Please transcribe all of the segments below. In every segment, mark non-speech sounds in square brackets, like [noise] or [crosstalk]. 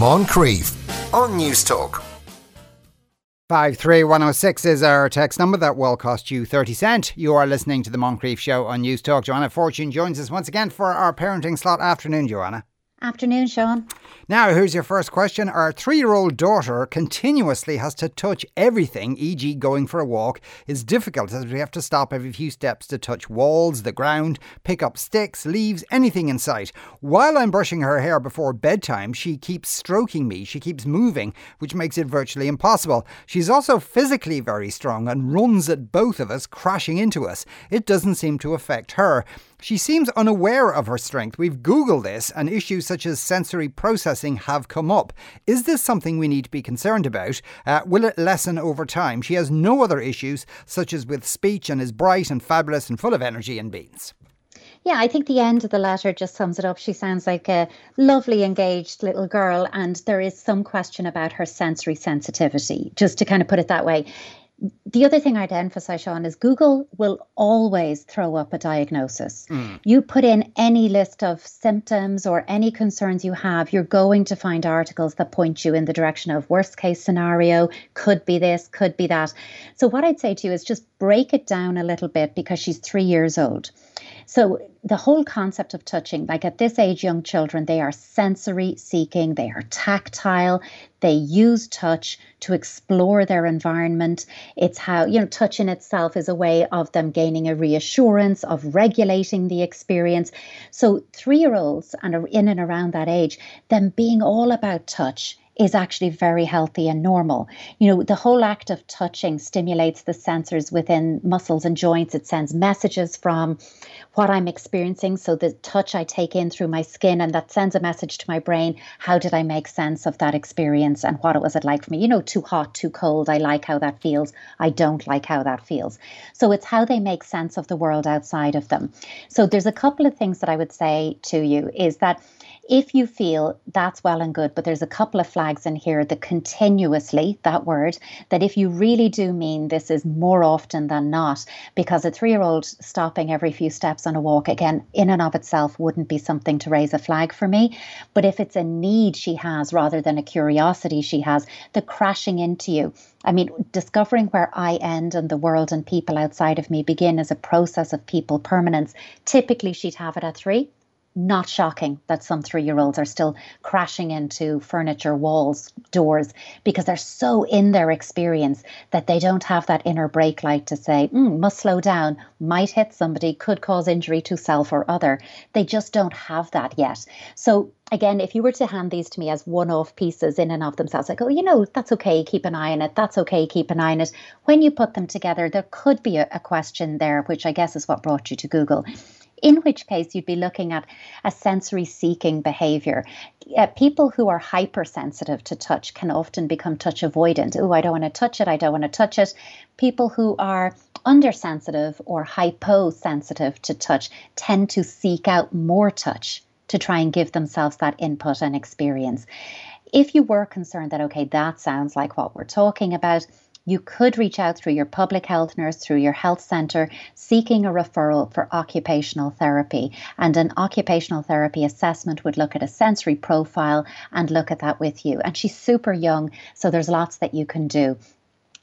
Moncrieff on Newstalk. 53106 is our text number that will cost you 30 cent. You are listening to the Moncrieff Show on Newstalk. Joanna Fortune joins us once again for our parenting slot afternoon, Joanna. Afternoon, Sean. Now, here's your first question. Our three year old daughter continuously has to touch everything, e.g., going for a walk, is difficult as we have to stop every few steps to touch walls, the ground, pick up sticks, leaves, anything in sight. While I'm brushing her hair before bedtime, she keeps stroking me, she keeps moving, which makes it virtually impossible. She's also physically very strong and runs at both of us, crashing into us. It doesn't seem to affect her. She seems unaware of her strength. We've Googled this, and issues such as sensory processing have come up. Is this something we need to be concerned about? Uh, will it lessen over time? She has no other issues, such as with speech, and is bright and fabulous and full of energy and beans. Yeah, I think the end of the letter just sums it up. She sounds like a lovely, engaged little girl, and there is some question about her sensory sensitivity, just to kind of put it that way the other thing I'd emphasize, Sean, is Google will always throw up a diagnosis. Mm. You put in any list of symptoms or any concerns you have, you're going to find articles that point you in the direction of worst case scenario, could be this, could be that. So, what I'd say to you is just break it down a little bit because she's three years old. So, the whole concept of touching, like at this age, young children, they are sensory seeking, they are tactile, they use touch to explore their environment. It's how, you know, touch in itself is a way of them gaining a reassurance, of regulating the experience. So, three year olds and are in and around that age, them being all about touch is actually very healthy and normal. You know, the whole act of touching stimulates the sensors within muscles and joints. It sends messages from what I'm experiencing. So the touch I take in through my skin and that sends a message to my brain. How did I make sense of that experience and what was it like for me? You know, too hot, too cold. I like how that feels. I don't like how that feels. So it's how they make sense of the world outside of them. So there's a couple of things that I would say to you is that if you feel that's well and good, but there's a couple of flags in here that continuously, that word, that if you really do mean this is more often than not, because a three year old stopping every few steps on a walk, again, in and of itself wouldn't be something to raise a flag for me. But if it's a need she has rather than a curiosity she has, the crashing into you, I mean, discovering where I end and the world and people outside of me begin is a process of people permanence. Typically, she'd have it at three not shocking that some three year olds are still crashing into furniture, walls, doors, because they're so in their experience that they don't have that inner brake light to say, mm, must slow down, might hit somebody, could cause injury to self or other. They just don't have that yet. So, again, if you were to hand these to me as one off pieces in and of themselves, like, oh, you know, that's okay, keep an eye on it, that's okay, keep an eye on it. When you put them together, there could be a, a question there, which I guess is what brought you to Google in which case you'd be looking at a sensory seeking behavior. Uh, people who are hypersensitive to touch can often become touch avoidant. Oh, I don't want to touch it, I don't want to touch it. People who are undersensitive or hyposensitive to touch tend to seek out more touch to try and give themselves that input and experience. If you were concerned that, okay, that sounds like what we're talking about, you could reach out through your public health nurse, through your health centre, seeking a referral for occupational therapy. And an occupational therapy assessment would look at a sensory profile and look at that with you. And she's super young, so there's lots that you can do.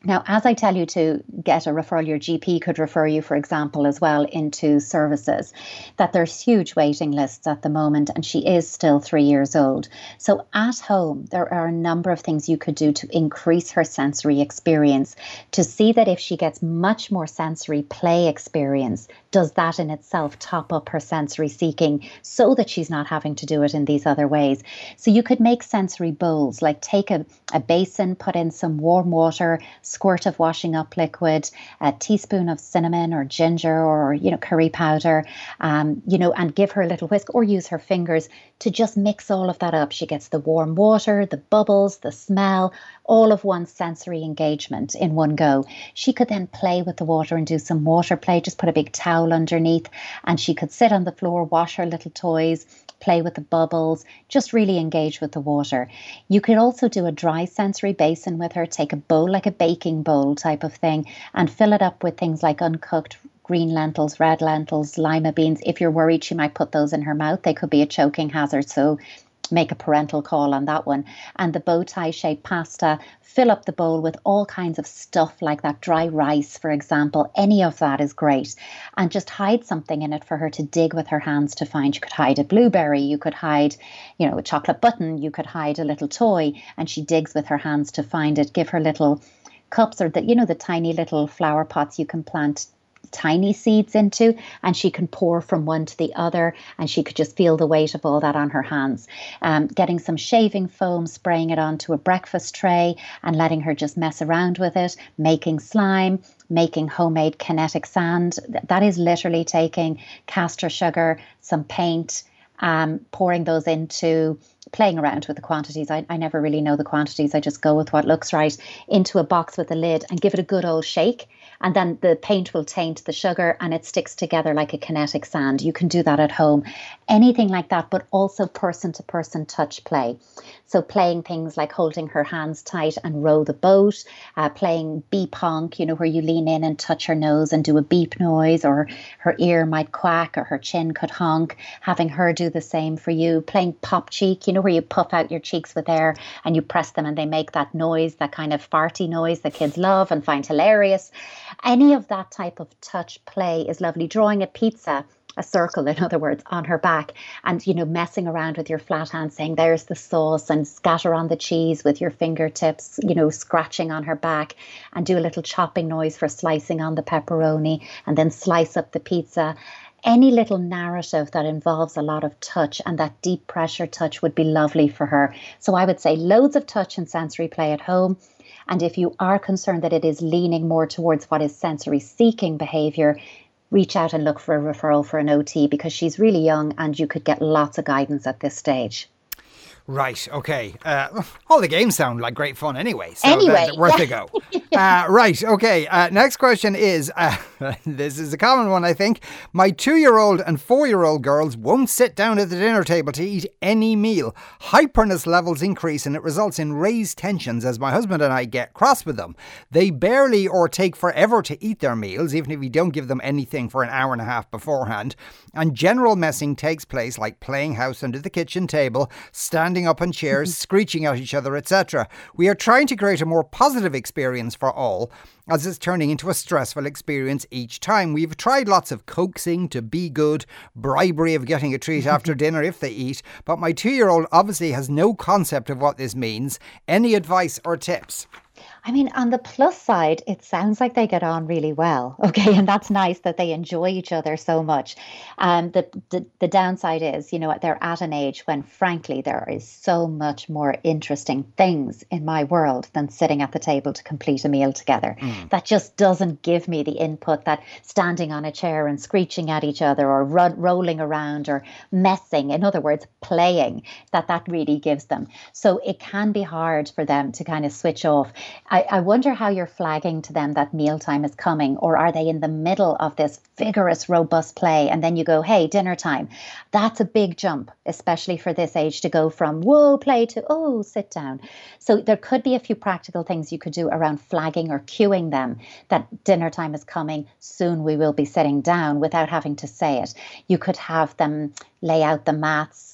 Now, as I tell you to get a referral, your GP could refer you, for example, as well into services, that there's huge waiting lists at the moment, and she is still three years old. So, at home, there are a number of things you could do to increase her sensory experience, to see that if she gets much more sensory play experience, does that in itself top up her sensory seeking so that she's not having to do it in these other ways? So, you could make sensory bowls, like take a, a basin, put in some warm water squirt of washing up liquid, a teaspoon of cinnamon or ginger or you know curry powder, um, you know, and give her a little whisk or use her fingers to just mix all of that up. She gets the warm water, the bubbles, the smell, all of one sensory engagement in one go. She could then play with the water and do some water play, just put a big towel underneath, and she could sit on the floor, wash her little toys, play with the bubbles, just really engage with the water. You could also do a dry sensory basin with her, take a bowl like a baking bowl type of thing, and fill it up with things like uncooked green lentils, red lentils, lima beans. If you're worried she might put those in her mouth, they could be a choking hazard. So make a parental call on that one. And the bow tie shaped pasta, fill up the bowl with all kinds of stuff like that dry rice, for example. Any of that is great. And just hide something in it for her to dig with her hands to find. You could hide a blueberry, you could hide, you know, a chocolate button, you could hide a little toy, and she digs with her hands to find it. Give her little cups or the you know the tiny little flower pots you can plant tiny seeds into and she can pour from one to the other and she could just feel the weight of all that on her hands. Um, getting some shaving foam spraying it onto a breakfast tray and letting her just mess around with it making slime making homemade kinetic sand. That is literally taking castor sugar some paint um, pouring those into playing around with the quantities. I, I never really know the quantities. I just go with what looks right into a box with a lid and give it a good old shake and then the paint will taint the sugar and it sticks together like a kinetic sand. You can do that at home. Anything like that, but also person to person touch play. So playing things like holding her hands tight and row the boat, uh, playing beep honk, you know, where you lean in and touch her nose and do a beep noise, or her ear might quack or her chin could honk, having her do the same for you, playing pop cheek, you know, where you puff out your cheeks with air and you press them and they make that noise, that kind of farty noise that kids love and find hilarious. Any of that type of touch play is lovely. Drawing a pizza a circle, in other words, on her back, and you know, messing around with your flat hand, saying, There's the sauce, and scatter on the cheese with your fingertips, you know, scratching on her back, and do a little chopping noise for slicing on the pepperoni, and then slice up the pizza. Any little narrative that involves a lot of touch and that deep pressure touch would be lovely for her. So I would say loads of touch and sensory play at home and if you are concerned that it is leaning more towards what is sensory seeking behavior, reach out and look for a referral for an OT because she's really young and you could get lots of guidance at this stage. Right. Okay. Uh, [laughs] all the games sound like great fun anyway. So anyway, worth a go. [laughs] uh, right. Okay. Uh, next question is uh, [laughs] this is a common one, I think. My two-year-old and four-year-old girls won't sit down at the dinner table to eat any meal. Hyperness levels increase, and it results in raised tensions as my husband and I get cross with them. They barely or take forever to eat their meals, even if we don't give them anything for an hour and a half beforehand. And general messing takes place, like playing house under the kitchen table, standing standing up on chairs, [laughs] screeching at each other, etc. We are trying to create a more positive experience for all, as it's turning into a stressful experience each time. We've tried lots of coaxing to be good, bribery of getting a treat after [laughs] dinner if they eat, but my two year old obviously has no concept of what this means. Any advice or tips? I mean, on the plus side, it sounds like they get on really well. [laughs] Okay. And that's nice that they enjoy each other so much. Um, the, the, the downside is, you know, they're at an age when, frankly, there is so much more interesting things in my world than sitting at the table to complete a meal together. Mm. That just doesn't give me the input that standing on a chair and screeching at each other or ro- rolling around or messing, in other words, playing, that that really gives them. So it can be hard for them to kind of switch off. I, I wonder how you're flagging to them that mealtime is coming, or are they in the middle of this vigorous, robust play? And then you go, hey, dinner time. That's a big jump, especially for this age to go from whoa, play to oh, sit down. So there could be a few practical things you could do around flagging or cueing them that dinner time is coming. Soon we will be sitting down without having to say it. You could have them lay out the mats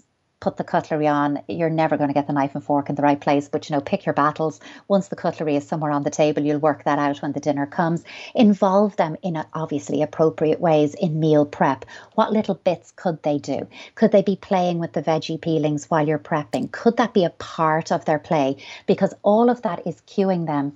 put the cutlery on, you're never going to get the knife and fork in the right place. But you know, pick your battles. Once the cutlery is somewhere on the table, you'll work that out when the dinner comes. Involve them in a, obviously appropriate ways in meal prep. What little bits could they do? Could they be playing with the veggie peelings while you're prepping? Could that be a part of their play? Because all of that is cueing them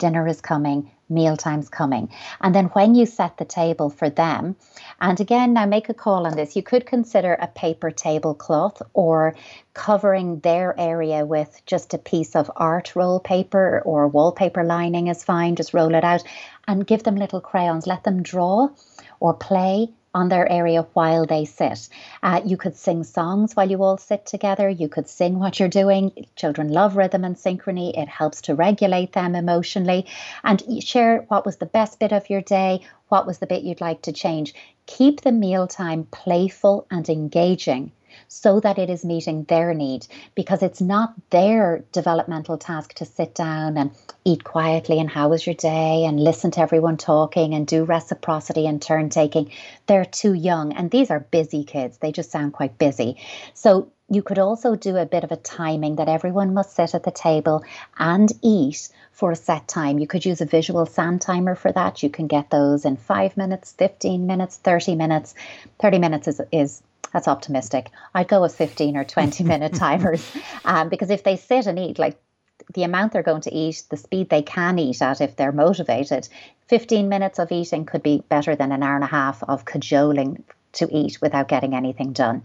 dinner is coming, mealtime's coming. And then when you set the table for them, and again, now make a call on this, you could consider a paper tablecloth or covering their area with just a piece of art roll paper or wallpaper lining is fine, just roll it out and give them little crayons, let them draw or play on their area while they sit. Uh, you could sing songs while you all sit together. You could sing what you're doing. Children love rhythm and synchrony. It helps to regulate them emotionally. And share what was the best bit of your day, what was the bit you'd like to change. Keep the mealtime playful and engaging so that it is meeting their need because it's not their developmental task to sit down and eat quietly and how was your day and listen to everyone talking and do reciprocity and turn taking. They're too young and these are busy kids. They just sound quite busy. So you could also do a bit of a timing that everyone must sit at the table and eat for a set time. You could use a visual sand timer for that. You can get those in five minutes, 15 minutes, 30 minutes. 30 minutes is, is that's optimistic. I'd go with 15 or 20 minute [laughs] timers um, because if they sit and eat, like the amount they're going to eat, the speed they can eat at if they're motivated, 15 minutes of eating could be better than an hour and a half of cajoling to eat without getting anything done.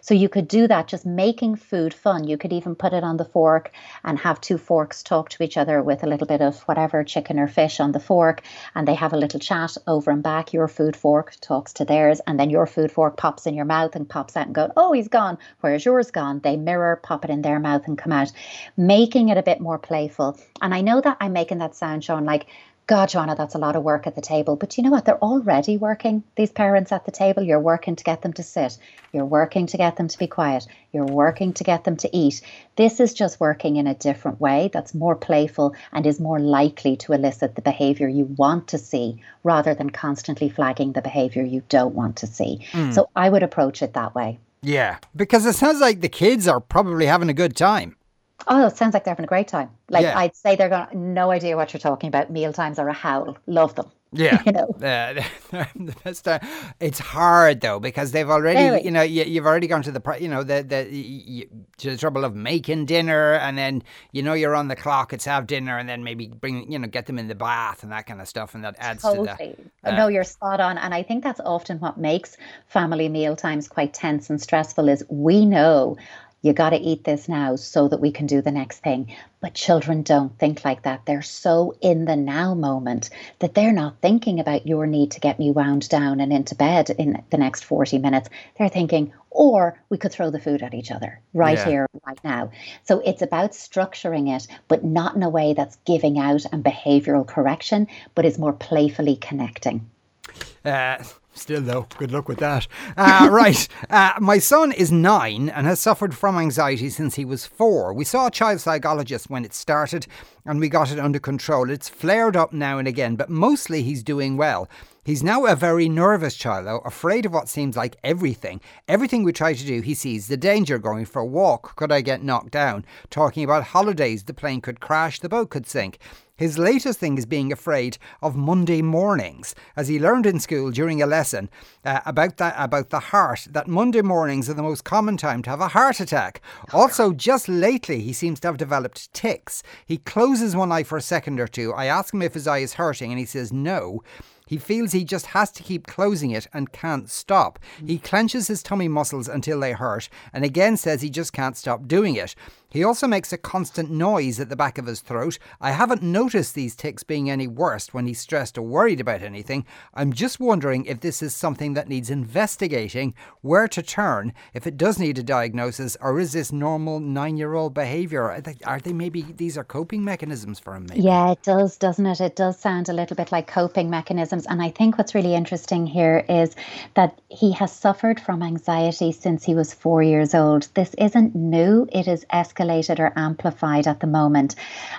So you could do that just making food fun. You could even put it on the fork and have two forks talk to each other with a little bit of whatever chicken or fish on the fork and they have a little chat over and back. Your food fork talks to theirs and then your food fork pops in your mouth and pops out and go, "Oh, he's gone. Where's yours gone?" They mirror, pop it in their mouth and come out, making it a bit more playful. And I know that I'm making that sound Sean like God, Joanna, that's a lot of work at the table. But you know what? They're already working, these parents at the table. You're working to get them to sit. You're working to get them to be quiet. You're working to get them to eat. This is just working in a different way that's more playful and is more likely to elicit the behavior you want to see rather than constantly flagging the behavior you don't want to see. Mm. So I would approach it that way. Yeah, because it sounds like the kids are probably having a good time. Oh, it sounds like they're having a great time. Like yeah. I'd say they're going no idea what you're talking about. Meal times are a howl. Love them. [laughs] Yeah, you know, uh, [laughs] it's hard though because they've already, you know, you, have already gone to the, you know, the the, you, the trouble of making dinner, and then you know you're on the clock. It's have dinner, and then maybe bring, you know, get them in the bath and that kind of stuff, and that adds totally. to that. Uh, no, you're spot on, and I think that's often what makes family meal times quite tense and stressful. Is we know you got to eat this now so that we can do the next thing. But children don't think like that. They're so in the now moment that they're not thinking about your need to get me wound down and into bed in the next 40 minutes. They're thinking, or we could throw the food at each other right yeah. here, right now. So it's about structuring it, but not in a way that's giving out and behavioral correction, but is more playfully connecting. Uh, Still, though, good luck with that. Uh, [laughs] right. Uh, my son is nine and has suffered from anxiety since he was four. We saw a child psychologist when it started and we got it under control. It's flared up now and again, but mostly he's doing well. He's now a very nervous child, though, afraid of what seems like everything. Everything we try to do, he sees the danger going for a walk. Could I get knocked down? Talking about holidays, the plane could crash, the boat could sink. His latest thing is being afraid of Monday mornings, as he learned in school during a lesson uh, about that about the heart that Monday mornings are the most common time to have a heart attack. Also, just lately, he seems to have developed tics. He closes one eye for a second or two. I ask him if his eye is hurting, and he says no. He feels he just has to keep closing it and can't stop. He clenches his tummy muscles until they hurt and again says he just can't stop doing it. He also makes a constant noise at the back of his throat. I haven't noticed these tics being any worse when he's stressed or worried about anything. I'm just wondering if this is something that needs investigating, where to turn, if it does need a diagnosis, or is this normal nine year old behaviour? Are they, are they, maybe these are coping mechanisms for him? Maybe? Yeah, it does, doesn't it? It does sound a little bit like coping mechanisms. And I think what's really interesting here is that he has suffered from anxiety since he was four years old. This isn't new, it is escalating escalated or amplified at the moment.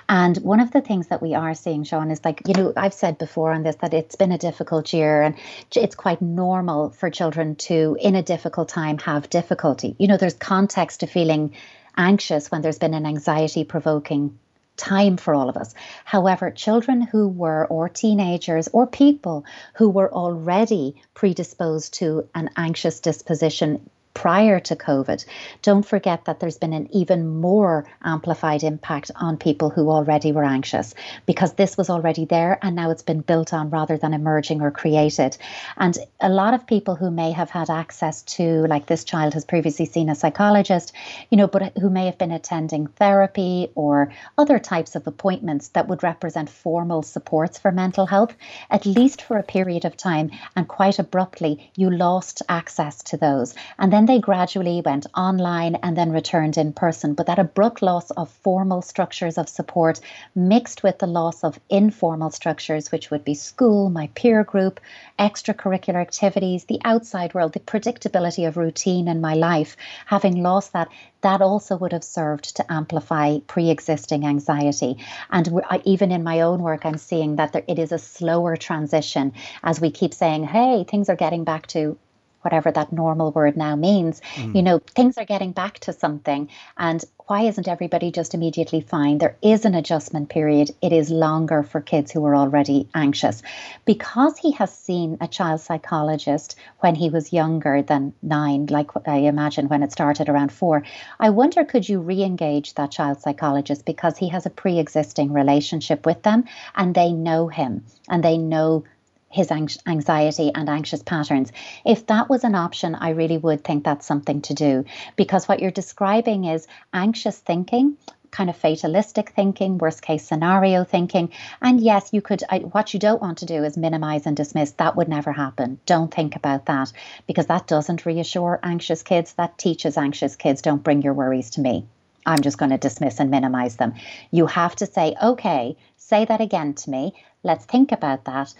And one of the things that we are seeing, Sean, is like, you know, I've said before on this that it's been a difficult year and it's quite normal for children to, in a difficult time, have difficulty. You know, there's context to feeling anxious when there's been an anxiety provoking time for all of us. However, children who were, or teenagers, or people who were already predisposed to an anxious disposition prior to COVID, don't forget that there's been an even more amplified impact on people who already were anxious because this was already there and now it's been built on rather than emerging or created. And a lot of people who may have had access to, like this child has previously seen a psychologist, you know, but who may have been attending therapy or other types of appointments that would represent formal supports for mental health, at least for a period of time. And quite abruptly, you lost access to those. And then they gradually went online and then returned in person. But that abrupt loss of formal structures of support mixed with the loss of informal structures, which would be school, my peer group, extracurricular activities, the outside world, the predictability of routine in my life, having lost that, that also would have served to amplify pre existing anxiety. And even in my own work, I'm seeing that there, it is a slower transition as we keep saying, hey, things are getting back to whatever that normal word now means. Mm. You know, things are getting back to something. And why isn't everybody just immediately fine? There is an adjustment period. It is longer for kids who are already anxious. Because he has seen a child psychologist when he was younger than nine, like I imagine when it started around four, I wonder could you re engage that child psychologist because he has a pre existing relationship with them and they know him and they know his anxiety and anxious patterns. If that was an option, I really would think that's something to do because what you're describing is anxious thinking kind of fatalistic thinking, worst case scenario thinking. And yes, you could, I, what you don't want to do is minimize and dismiss. That would never happen. Don't think about that because that doesn't reassure anxious kids. That teaches anxious kids, don't bring your worries to me. I'm just going to dismiss and minimize them. You have to say, okay, say that again to me. Let's think about that.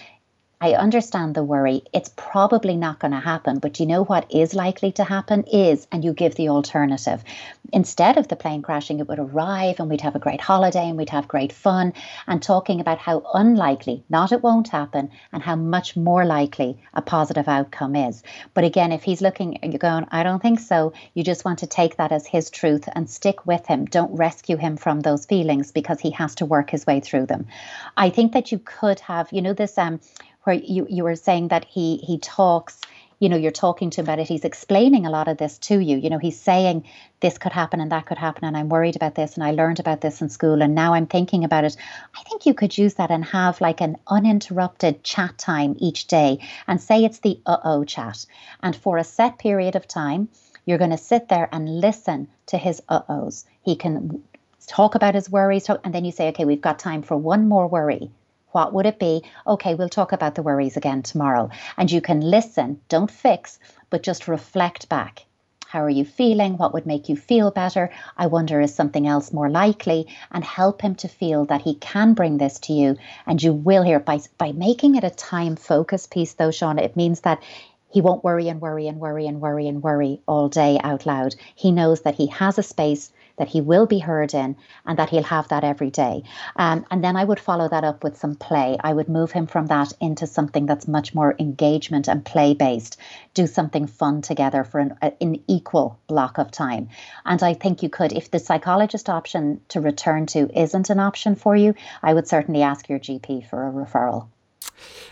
I understand the worry. It's probably not going to happen, but you know what is likely to happen is, and you give the alternative. Instead of the plane crashing, it would arrive and we'd have a great holiday and we'd have great fun, and talking about how unlikely, not it won't happen, and how much more likely a positive outcome is. But again, if he's looking, you're going, I don't think so, you just want to take that as his truth and stick with him. Don't rescue him from those feelings because he has to work his way through them. I think that you could have, you know, this um where you, you were saying that he he talks you know you're talking to him about it. He's explaining a lot of this to you. You know he's saying this could happen and that could happen and i'm worried about this and i learned about this in school and now i'm thinking about it. I think you could use that and have like an uninterrupted chat time each day and say it's the uh-oh chat. And for a set period of time you're going to sit there and listen to his uh-ohs. He can talk about his worries talk, and then you say okay we've got time for one more worry what would it be? Okay, we'll talk about the worries again tomorrow. And you can listen, don't fix, but just reflect back. How are you feeling? What would make you feel better? I wonder, is something else more likely? And help him to feel that he can bring this to you and you will hear by, by making it a time focus piece, though, Sean, it means that he won't worry and worry and worry and worry and worry all day out loud. He knows that he has a space that he will be heard in and that he'll have that every day. Um, and then I would follow that up with some play. I would move him from that into something that's much more engagement and play based. Do something fun together for an, an equal block of time. And I think you could, if the psychologist option to return to isn't an option for you, I would certainly ask your GP for a referral.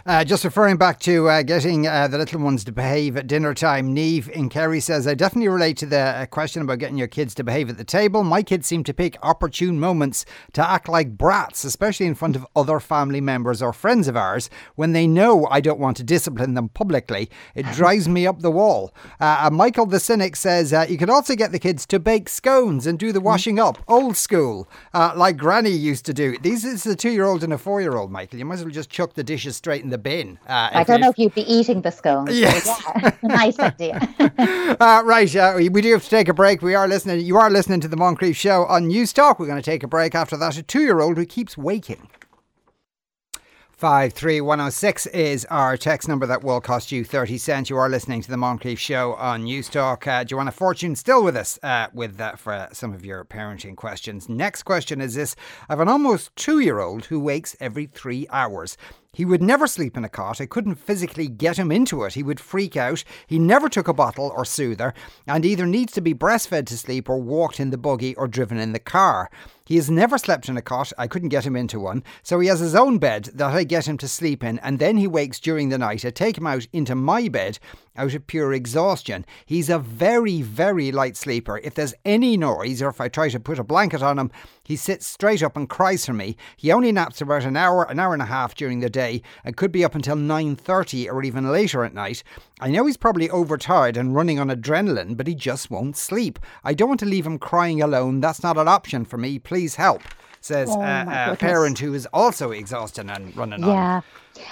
Uh, just referring back to uh, getting uh, the little ones to behave at dinner time, Neve in Kerry says, I definitely relate to the uh, question about getting your kids to behave at the table. My kids seem to pick opportune moments to act like brats, especially in front of other family members or friends of ours, when they know I don't want to discipline them publicly. It [laughs] drives me up the wall. Uh, Michael the Cynic says, uh, You could also get the kids to bake scones and do the washing up, old school, like Granny used to do. These is a two year old and a four year old, Michael. You might as well just chuck the dishes straight in the bin. Uh, I don't know if you'd be eating the scones. Yes. Yeah, [laughs] nice idea. [laughs] uh, right, uh, we do have to take a break. We are listening. You are listening to the Moncrieff Show on Newstalk. We're going to take a break after that. A two-year-old who keeps waking. 53106 is our text number that will cost you 30 cents. You are listening to the Moncrieff Show on Newstalk. Uh, Joanna Fortune still with us uh, with uh, for some of your parenting questions. Next question is this I have an almost two year old who wakes every three hours. He would never sleep in a cot. I couldn't physically get him into it. He would freak out. He never took a bottle or soother and either needs to be breastfed to sleep or walked in the buggy or driven in the car. He has never slept in a cot. I couldn't get him into one. So he has his own bed that I get him to sleep in, and then he wakes during the night. I take him out into my bed out of pure exhaustion. He's a very, very light sleeper. If there's any noise or if I try to put a blanket on him, he sits straight up and cries for me. He only naps about an hour, an hour and a half during the day and could be up until 9:30 or even later at night. I know he's probably overtired and running on adrenaline, but he just won't sleep. I don't want to leave him crying alone. That's not an option for me. Please help says oh, uh, a parent who is also exhausted and running yeah. on.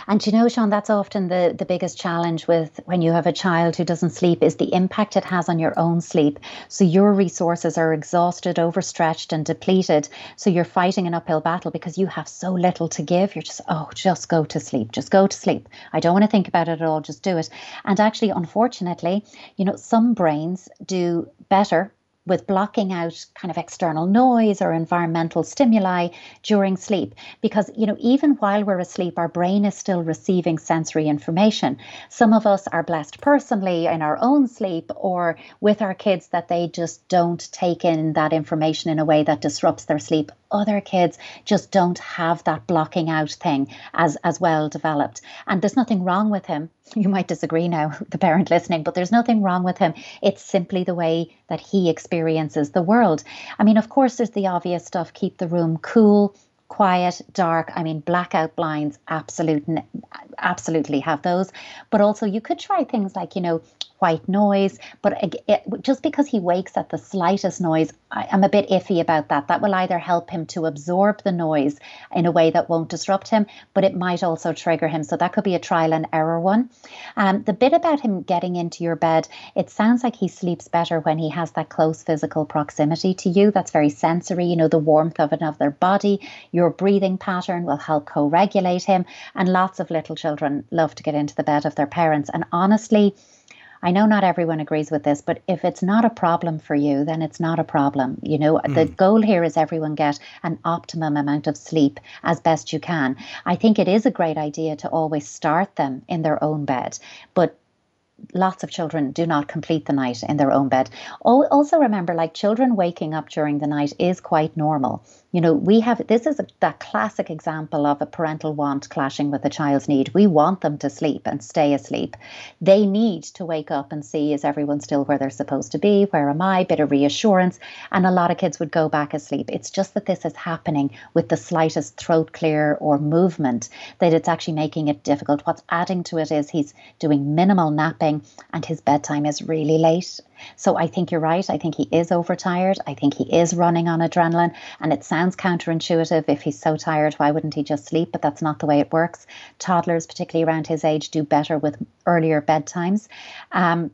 And you know, Sean, that's often the, the biggest challenge with when you have a child who doesn't sleep is the impact it has on your own sleep. So your resources are exhausted, overstretched, and depleted. So you're fighting an uphill battle because you have so little to give. You're just, oh, just go to sleep. Just go to sleep. I don't want to think about it at all. Just do it. And actually, unfortunately, you know, some brains do better with blocking out kind of external noise or environmental stimuli during sleep. Because you know even while we're asleep our brain is still receiving sensory information. Some of us are blessed personally in our own sleep or with our kids that they just don't take in that information in a way that disrupts their sleep. Other kids just don't have that blocking out thing as as well developed. And there's nothing wrong with him you might disagree now the parent listening but there's nothing wrong with him it's simply the way that he experiences the world i mean of course there's the obvious stuff keep the room cool quiet, dark. I mean, blackout blinds, absolute, absolutely have those. But also, you could try things like, you know, white noise. But it, just because he wakes at the slightest noise, I, am a bit iffy about that. That will either help him to absorb the noise in a way that won't disrupt him, but it might also trigger him. So that could be a trial and error one. Um, the bit about him getting into your bed, it sounds like he sleeps better when he has that close physical proximity to you. That's very sensory, you know, the warmth of another body. Your breathing pattern will help co regulate him. And lots of little children love to get into the bed of their parents. And honestly, I know not everyone agrees with this, but if it's not a problem for you, then it's not a problem. You know, mm. the goal here is everyone get an optimum amount of sleep as best you can. I think it is a great idea to always start them in their own bed, but lots of children do not complete the night in their own bed. Also, remember, like children waking up during the night is quite normal you know, we have this is a, that classic example of a parental want clashing with a child's need. We want them to sleep and stay asleep. They need to wake up and see is everyone still where they're supposed to be? Where am I? Bit of reassurance. And a lot of kids would go back asleep. It's just that this is happening with the slightest throat clear or movement that it's actually making it difficult. What's adding to it is he's doing minimal napping and his bedtime is really late. So I think you're right. I think he is overtired. I think he is running on adrenaline. And it sounds counterintuitive. If he's so tired, why wouldn't he just sleep? But that's not the way it works. Toddlers, particularly around his age, do better with earlier bedtimes. Um,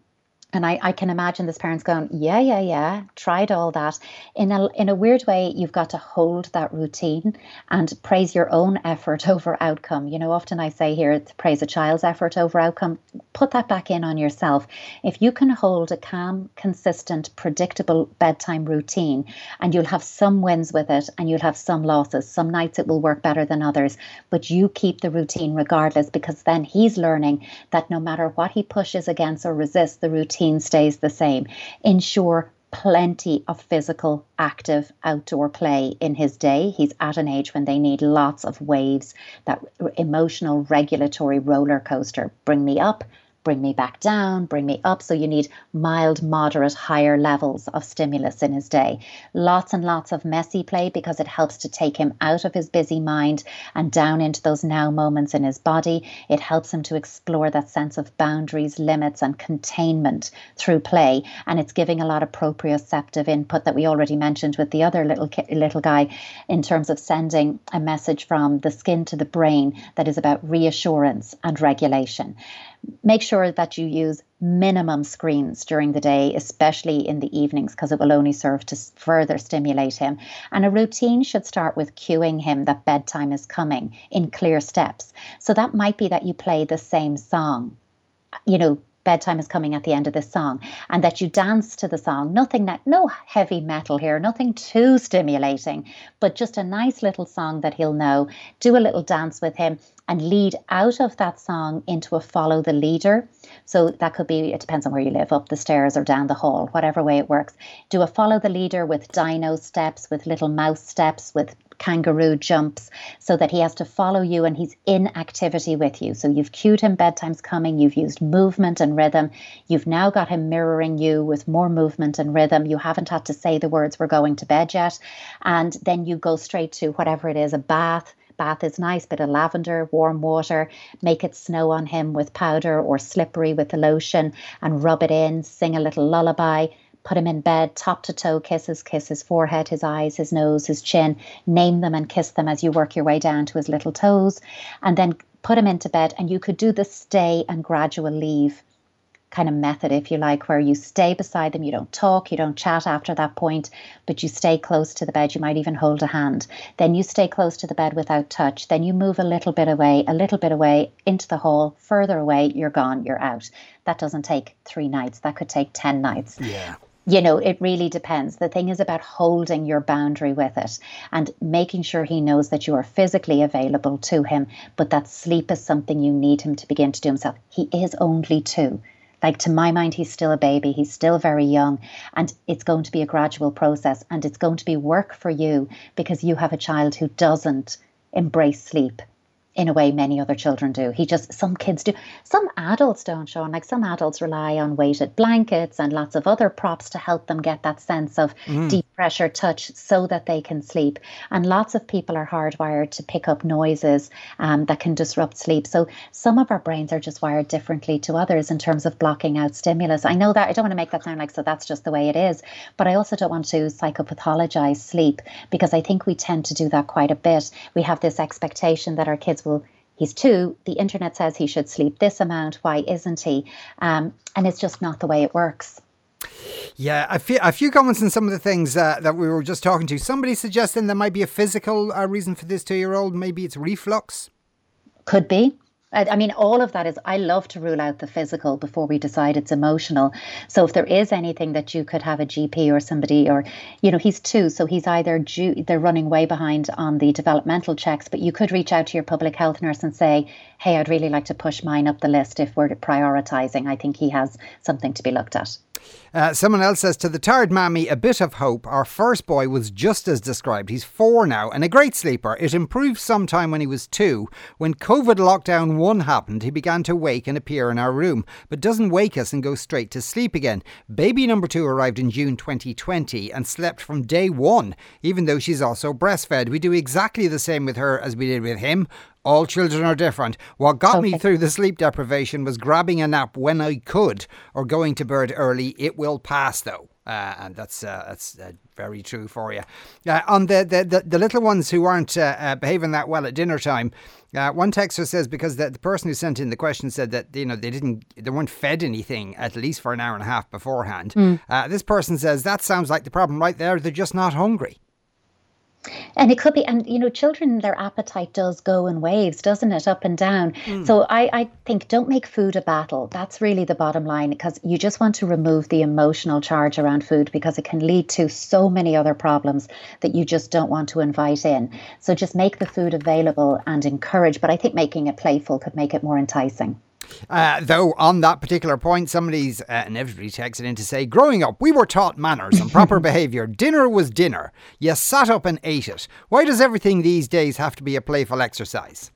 and I, I can imagine this parents going, yeah, yeah, yeah, tried all that. In a in a weird way, you've got to hold that routine and praise your own effort [laughs] over outcome. You know, often I say here praise a child's effort over outcome. Put that back in on yourself. If you can hold a calm, consistent, predictable bedtime routine, and you'll have some wins with it and you'll have some losses. Some nights it will work better than others, but you keep the routine regardless because then he's learning that no matter what he pushes against or resists, the routine routine stays the same. Ensure plenty of physical, active outdoor play in his day. He's at an age when they need lots of waves, that emotional regulatory roller coaster. Bring me up, bring me back down, bring me up. So you need mild, moderate, higher levels of stimulus in his day. Lots and lots of messy play because it helps to take him out of his busy mind and down into those now moments in his body. It helps him to explore that sense of boundaries, limits, and containment through play. And it's giving a lot of proprioceptive input that we already mentioned with the other little little guy in terms of sending a message from the skin to the brain that is about reassurance and regulation make sure that you use minimum screens during the day, especially in the evenings, because it will only serve to further stimulate him. And a routine should start with cueing him that bedtime is coming in clear steps. So that might be that you play the same song, you know, bedtime is coming at the end of this song and that you dance to the song. Nothing that no heavy metal here nothing too stimulating but just a nice little song that he'll know. Do a little dance with him and lead out of that song into a follow the leader. So that could be it depends on where you live up the stairs or down the hall whatever way it works. Do a follow the leader with dino steps with little mouse steps with kangaroo jumps so that he has to follow you and he's in activity with you. So you've cued him bedtime's coming, you've used movement and rhythm. You've now got him mirroring you with more movement and rhythm. You haven't had to say the words we're going to bed yet. And then you go straight to whatever it is, a bath bath is nice, bit of lavender, warm water, make it snow on him with powder or slippery with the lotion and rub it in, sing a little lullaby, put him in bed, top to toe, kisses, kiss his forehead, his eyes, his nose, his chin, name them and kiss them as you work your way down to his little toes, and then put him into bed. And you could do the stay and gradual leave kind of method, if you like, where you stay beside them, you don't talk, you don't chat after that point, but you stay close to the bed. You might even hold a hand. Then you stay close to the bed without touch. Then you move a little bit away, a little bit away into the hall, further away, you're gone, you're out. That doesn't take three nights, that could take 10 nights. Yeah you know, it really depends. The thing is about holding your boundary with it and making sure he knows that you are physically available to him, but that sleep is something you need him to begin to do himself. He is only two. Like, to my mind, he's still a baby, he's still very young, and it's going to be a gradual process and it's going to be work for you because you have a child who doesn't embrace sleep in a way many other children do. He just, some kids do. Some adults don't, Sean. Like some adults rely on weighted blankets and lots of other props to help them get that sense of mm. deep pressure touch so that they can sleep. And lots of people are hardwired to pick up noises um, that can disrupt sleep. So some of our brains are just wired differently to others in terms of blocking out stimulus. I know that I don't want to make that sound like so that's just the way it is, but I also don't want to psychopathologize sleep because I think we tend to do that quite a bit. We have this expectation that our kids will he's two the internet says he should sleep this amount why isn't he um, and it's just not the way it works yeah, a few, a few comments on some of the things uh, that we were just talking to. Somebody suggesting there might be a physical uh, reason for this two year old. Maybe it's reflux. Could be. I mean, all of that is, I love to rule out the physical before we decide it's emotional. So if there is anything that you could have a GP or somebody, or, you know, he's two, so he's either due, they're running way behind on the developmental checks, but you could reach out to your public health nurse and say, hey, I'd really like to push mine up the list if we're prioritizing. I think he has something to be looked at. Uh, someone else says to the tired mammy, a bit of hope. Our first boy was just as described. He's four now and a great sleeper. It improved sometime when he was two. When COVID lockdown one happened, he began to wake and appear in our room, but doesn't wake us and go straight to sleep again. Baby number two arrived in June 2020 and slept from day one, even though she's also breastfed. We do exactly the same with her as we did with him. All children are different. What got okay. me through the sleep deprivation was grabbing a nap when I could or going to bed early. It will pass though. Uh, and that's uh, that's uh, very true for you. Uh, on the, the, the, the, little ones who aren't uh, uh, behaving that well at dinner time, one texter says because the, the person who sent in the question said that you know they didn't they weren't fed anything at least for an hour and a half beforehand. Mm. this person says that sounds like the problem right there. They're just not hungry. And it could be, and you know, children, their appetite does go in waves, doesn't it? Up and down. Mm. So I, I think don't make food a battle. That's really the bottom line because you just want to remove the emotional charge around food because it can lead to so many other problems that you just don't want to invite in. So just make the food available and encourage. But I think making it playful could make it more enticing. Uh, though on that particular point, somebody's uh, inevitably texted in to say, "Growing up, we were taught manners and proper [laughs] behaviour. Dinner was dinner. You sat up and ate it. Why does everything these days have to be a playful exercise?"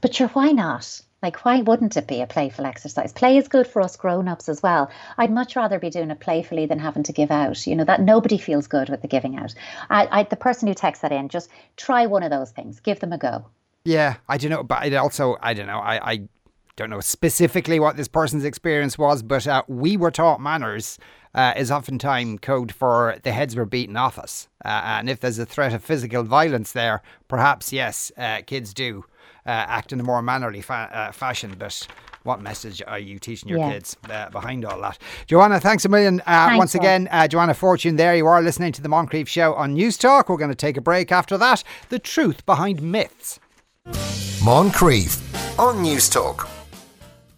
But sure, why not? Like, why wouldn't it be a playful exercise? Play is good for us grown ups as well. I'd much rather be doing it playfully than having to give out. You know, that nobody feels good with the giving out. I, I, the person who texts that in, just try one of those things, give them a go. Yeah, I don't know, but it also, I don't know, I, I don't know specifically what this person's experience was, but uh, we were taught manners uh, is oftentimes code for the heads were beaten off us. Uh, and if there's a threat of physical violence there, perhaps, yes, uh, kids do uh, act in a more mannerly fa- uh, fashion. But what message are you teaching your yeah. kids behind all that? Joanna, thanks a million thanks once again. Joanna Fortune there. You are listening to the Moncrieff Show on Newstalk. We're going to take a break after that. The truth behind myths. Moncrieff on Newstalk.